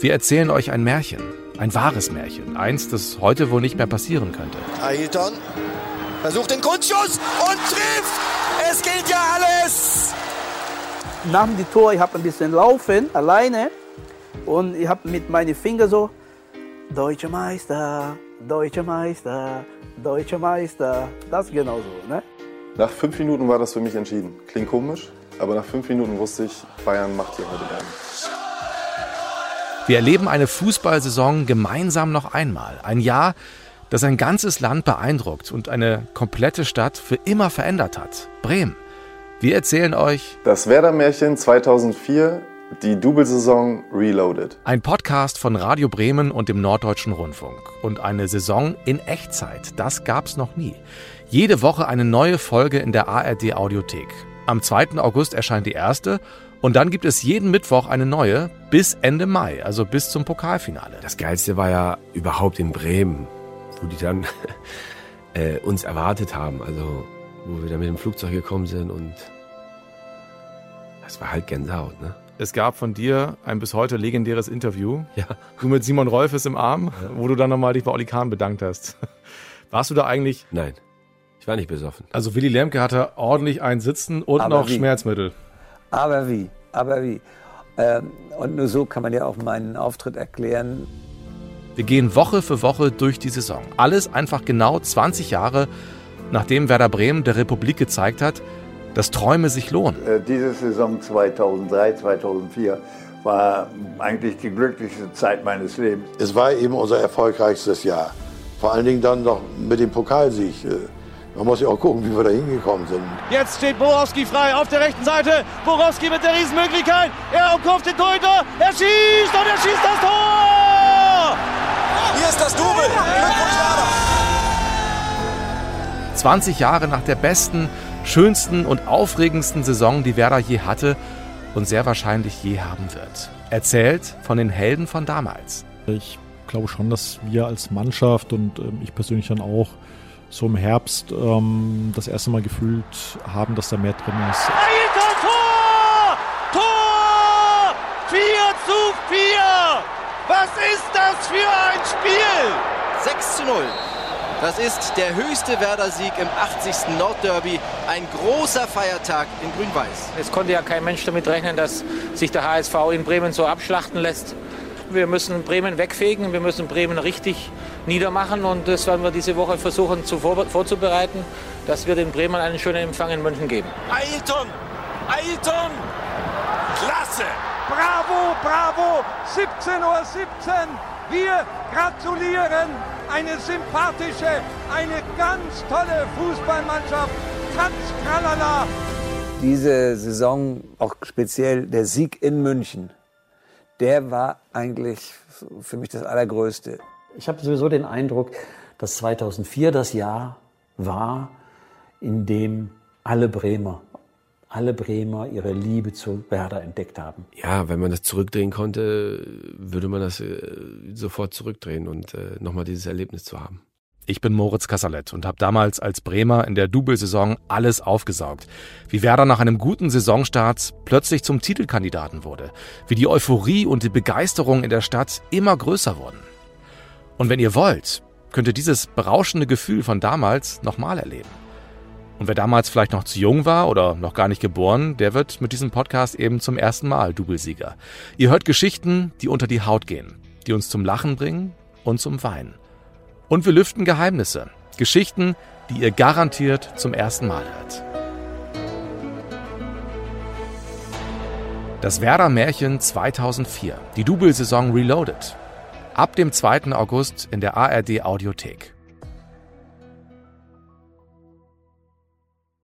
Wir erzählen euch ein Märchen, ein wahres Märchen, eins, das heute wohl nicht mehr passieren könnte. Ailton versucht den Kunstschuss und trifft. Es gilt ja alles. Nach dem Tor, ich habe ein bisschen laufen, alleine. Und ich habe mit meinen Fingern so, Deutscher Meister, Deutscher Meister, Deutscher Meister. Das genau so, ne? Nach fünf Minuten war das für mich entschieden. Klingt komisch, aber nach fünf Minuten wusste ich, Bayern macht hier heute Bayern. Wir erleben eine Fußballsaison gemeinsam noch einmal. Ein Jahr, das ein ganzes Land beeindruckt und eine komplette Stadt für immer verändert hat. Bremen. Wir erzählen euch Das Werder-Märchen 2004, die Double-Saison Reloaded. ein Podcast von Radio Bremen und dem Norddeutschen Rundfunk. Und eine Saison in Echtzeit. Das gab's noch nie. Jede Woche eine neue Folge in der ARD Audiothek. Am 2. August erscheint die erste und dann gibt es jeden Mittwoch eine neue bis Ende Mai, also bis zum Pokalfinale. Das Geilste war ja überhaupt in Bremen, wo die dann äh, uns erwartet haben. Also, wo wir dann mit dem Flugzeug gekommen sind und das war halt Gänsehaut, ne? Es gab von dir ein bis heute legendäres Interview. Ja. Du mit Simon Rolfes im Arm, wo du dann nochmal dich bei Olli Kahn bedankt hast. Warst du da eigentlich, Nein, ich war nicht besoffen. also Willy Lemke hatte ordentlich ein Sitzen und Aber noch wie? Schmerzmittel. Aber wie? Aber wie? Ähm, und nur so kann man ja auch meinen Auftritt erklären. Wir gehen Woche für Woche durch die Saison. Alles einfach genau 20 Jahre, nachdem Werder Bremen der Republik gezeigt hat, dass Träume sich lohnen. Äh, Diese Saison 2003, 2004 war eigentlich die glücklichste Zeit meines Lebens. Es war eben unser erfolgreichstes Jahr. Vor allen Dingen dann noch mit dem Pokalsieg. Man muss ja auch gucken, wie wir da hingekommen sind. Jetzt steht Borowski frei auf der rechten Seite. Borowski mit der Riesenmöglichkeit. Er umkurvt den Torhüter. Er schießt und er schießt das Tor! Hier ist das Double. Glückwunsch, Werder. 20 Jahre nach der besten, schönsten und aufregendsten Saison, die Werder je hatte und sehr wahrscheinlich je haben wird. Erzählt von den Helden von damals. Ich glaube schon, dass wir als Mannschaft und ähm, ich persönlich dann auch so im Herbst ähm, das erste Mal gefühlt haben, dass da mehr drin ist. Ailton Tor! Tor! 4 zu 4! Was ist das für ein Spiel? 6 zu 0. Das ist der höchste Werder-Sieg im 80. Nordderby. Ein großer Feiertag in Grün-Weiß. Es konnte ja kein Mensch damit rechnen, dass sich der HSV in Bremen so abschlachten lässt. Wir müssen Bremen wegfegen, wir müssen Bremen richtig niedermachen und das werden wir diese Woche versuchen zu vor, vorzubereiten, dass wir den Bremen einen schönen Empfang in München geben. Ailton! Ailton! Klasse! Bravo, bravo! 17.17 Uhr. 17. Wir gratulieren. Eine sympathische, eine ganz tolle Fußballmannschaft. Tanz, tralala. Diese Saison, auch speziell der Sieg in München, der war eigentlich für mich das Allergrößte. Ich habe sowieso den Eindruck, dass 2004 das Jahr war, in dem alle Bremer, alle Bremer ihre Liebe zu Werder entdeckt haben. Ja, wenn man das zurückdrehen konnte, würde man das äh, sofort zurückdrehen und äh, nochmal dieses Erlebnis zu haben. Ich bin Moritz Kasserlet und habe damals als Bremer in der Double-Saison alles aufgesaugt. Wie Werder nach einem guten Saisonstart plötzlich zum Titelkandidaten wurde. Wie die Euphorie und die Begeisterung in der Stadt immer größer wurden. Und wenn ihr wollt, könnt ihr dieses berauschende Gefühl von damals nochmal erleben. Und wer damals vielleicht noch zu jung war oder noch gar nicht geboren, der wird mit diesem Podcast eben zum ersten Mal Doublesieger. Ihr hört Geschichten, die unter die Haut gehen, die uns zum Lachen bringen und zum Weinen. Und wir lüften Geheimnisse. Geschichten, die ihr garantiert zum ersten Mal hört. Das Werder Märchen 2004, die Double-Saison Reloaded. Ab dem 2. August in der ARD Audiothek.